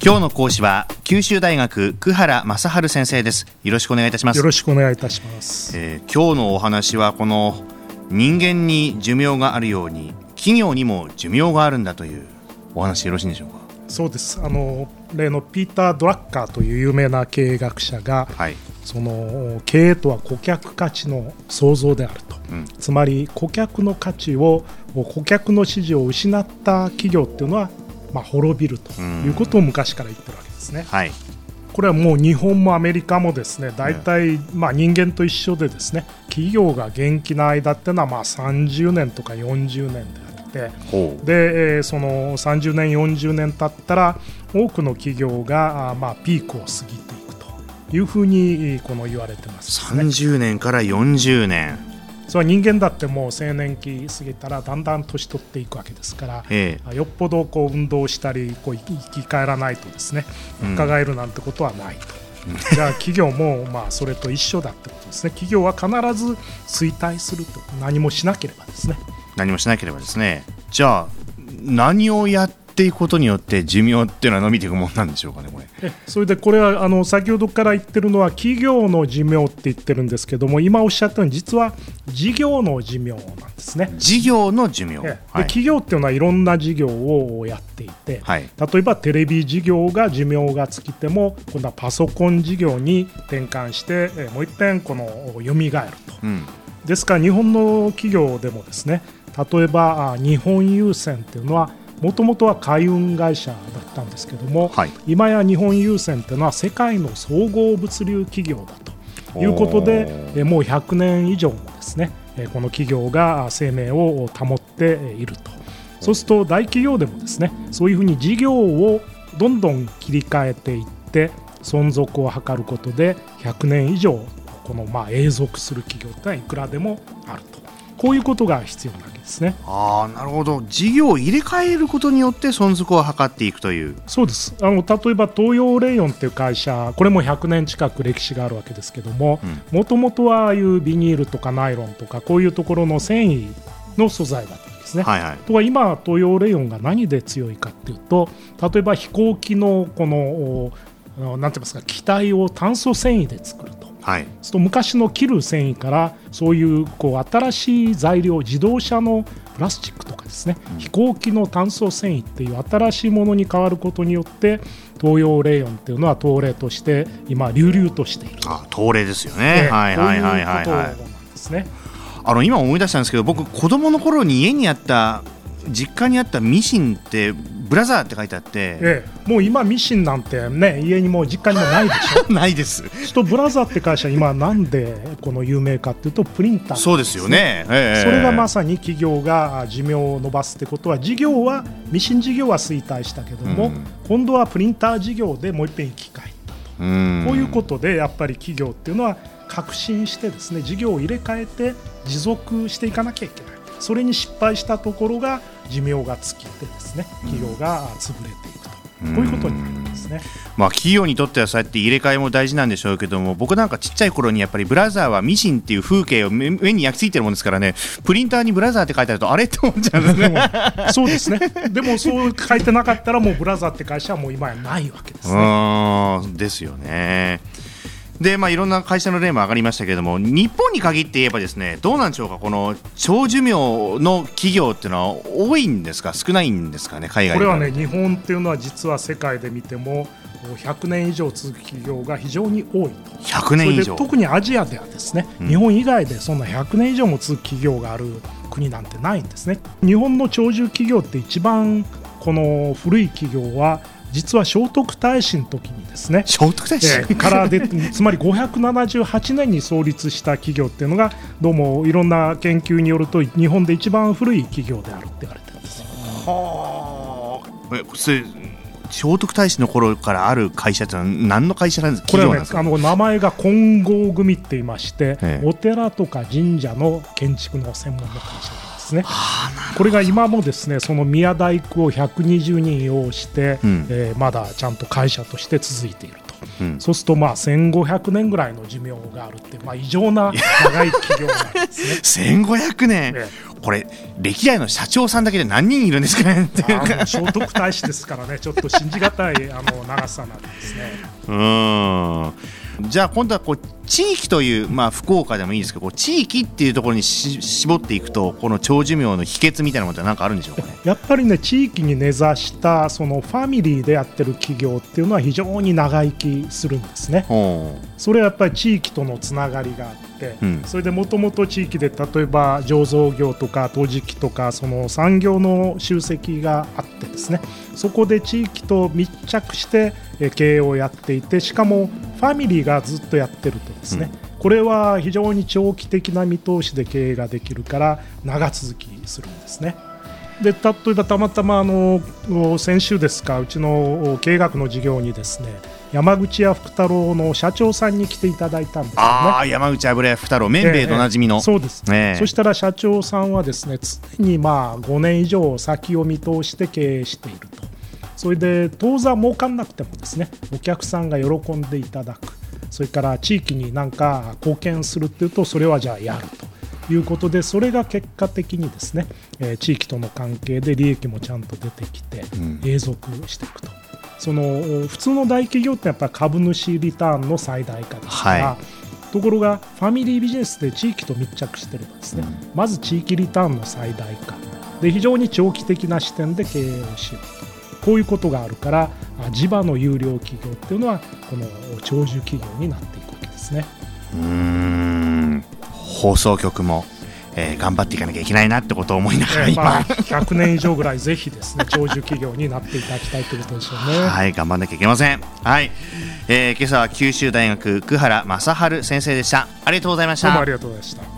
今日の講師は九州大学久原正治先生です。よろしくお願いいたします。よろしくお願いいたします、えー、今日のお話はこの人間に寿命があるように企業にも寿命があるんだというお話よろしいんでしょうか？そうです。あの例のピーター・ドラッカーという有名な経営学者が、はい、その経営とは顧客価値の創造であると、うん、つまり顧客の価値を顧客の支持を失った企業っていうのは、まあ、滅びるということを昔から言ってるわけですね。はい。これはもう日本もアメリカもですね大体まあ人間と一緒でですね企業が元気な間っていうのはまあ30年とか40年であってでその30年40年経ったら多くの企業がまあピークを過ぎていくというふうにこの言われてます、ね、30年から40年それは人間だってもう青年期過ぎたらだんだん年取っていくわけですから、ええ、よっぽどこう運動したりこう生き返らないとですね若返るなんてことはないと。うん、じゃあ 企業もまあそれと一緒だってことですね。企業は必ず衰退すると。何もしなければですね。何もしなければですね。じゃあ何をやっていくことによって寿命っていうのは伸びていくものなんでしょうかね、これ。それでこれはあの先ほどから言ってるのは企業の寿命って言ってるんですけども今おっしゃったように実は事業の寿命なんですね。事業の寿命、はい、企業っていうのはいろんな事業をやっていて、はい、例えばテレビ事業が寿命が尽きても今度はパソコン事業に転換してもう一遍この蘇ると。うん。ですから日本の企業でもですね例えば日本郵船っていうのはもともとは海運会社だったんですけども、はい、今や日本郵船というのは世界の総合物流企業だということでもう100年以上もですねこの企業が生命を保っていると。そうすると大企業でもですねそういうふうに事業をどんどん切り替えていって存続を図ることで100年以上このまあ永続する企業ってのはいくらでもあるとこういうことが必要なわけですね。あなるほど事業を入れ替えることによって存続を図っていくというそうですあの例えば東洋レイヨンっていう会社これも100年近く歴史があるわけですけどももともとはああいうビニールとかナイロンとかこういうところの繊維の素材だったんですね。はいはい、とは今東洋レイヨンが何で強いかっていうと例えば飛行機のこのなんて言いますか機体を炭素繊維で作ると。はい、すと昔の切る繊維からそういうこう新しい材料自動車のプラスチックとかですね、うん、飛行機の炭素繊維っていう新しいものに変わることによって東洋レイヨンっていうのは東レとして今流々としている。あ東レですよね、はいはいはいはい。はいですね。あの今思い出したんですけど僕子供の頃に家にあった実家にあったミシンってブラザーって書いてあって、ええ、もう今ミシンなんてね家にも実家にもないでしょ。ないです。とブラザーって会社今なんでこの有名かっていうとプリンター、ね、そうですよね、ええ、それがまさに企業が寿命を伸ばすってことは事業はミシン事業は衰退したけども、うん、今度はプリンター事業でもう一遍生き返ったと、うん、こういうことでやっぱり企業っていうのは革新してですね事業を入れ替えて持続していかなきゃいけないそれに失敗したところが寿命が尽きてですね企業が潰れていくと、うん、こういうことになるんですね、まあ、企業にとってはそうやって入れ替えも大事なんでしょうけども僕なんかちっちゃい頃にやっぱりブラザーはミシンっていう風景を目に焼き付いてるもんですからね。プリンターにブラザーって書いてあるとあれって思っちゃう。んですねそうですね。でもそう書いてなかったらもうブラザーって会社はもう今やないわけですね。ですよね。でまあ、いろんな会社の例も上がりましたけれども日本に限って言えばですねどうなんでしょうか？この長寿命の企業っていうのは多いんですか？少ないんですかね？海外これはね日本っていうのは実は世界で見ても100年以上続く企業が非常に多いと。100年以上。特にアジアではですね、うん、日本以外でそんな100年以上も続く企業がある国なんてないんですね。日本の長寿企業って一番この古い企業は実は聖徳太子の時にですね聖徳太子、えー、からでつまり578年に創立した企業っていうのがどうもいろんな研究によると日本で一番古い企業であるって言われてるんですはあ。え聖徳太子の頃からある会社ってのは何の会社なんですか？これは、ね、あの名前が金剛組って言いまして、ええ、お寺とか神社の建築の専門の会社。です。ですね。これが今もですねその宮大工を120人擁して、うん、えー、まだちゃんと会社として続いていると。うん、そうするとまあ1500年ぐらいの寿命があるって、まあ、異常な長い企業なんですね。1500年、ね、これ歴代の社長さんだけで何人いるんですかね聖徳太子ですからね。ちょっと信じがたいあの長さなんですね。うんじゃあ今度はこう地域という、まあ、福岡でもいいですけど地域っていうところに絞っていくとこの長寿命の秘訣みたいなものって何かあるんでしょうかね？やっぱりね地域に根ざしたそのファミリーでやってる企業っていうのは非常に長生きするんですね。それはやっぱり地域とのつながりがあって、うん、それでもともと地域で例えば醸造業とか陶磁器とかその産業の集積があってですね。そこで地域と密着して経営をやっていてしかもファミリーがずっとやってるとですね、うん、これは非常に長期的な見通しで経営ができるから長続きするんですね。で例えばたまたまあの先週ですかうちの経営学の授業にですね山口屋福太郎の社長さんに来ていただいたんですよね。あ山口油屋福太郎綿米とおなじみの、えー、そうです、ね、そしたら社長さんはですね常にまあ5年以上先を見通して経営していると。それで当座儲かんなくてもですねお客さんが喜んでいただく。それから地域になんか貢献するっていうとそれはじゃあやるということでそれが結果的にですね、え地域との関係で利益もちゃんと出てきて永続していくと。その普通の大企業ってやっぱり株主リターンの最大化ですから、はい、ところがファミリービジネスで地域と密着してるとですね、うん、まず地域リターンの最大化。で非常に長期的な視点で経営をしようとこういうことがあるから地場の有料企業っていうのはこの長寿企業になっていくわけですね。うん。放送局もえー、頑張っていかなきゃいけないなってことを思いながら今、まあ、100年以上ぐらいぜひですね 長寿企業になっていただきたいということでしょうね。はい頑張らなきゃいけません。はい、えー、今朝は九州大学久原正治先生でした。ありがとうございました。どうもありがとうございました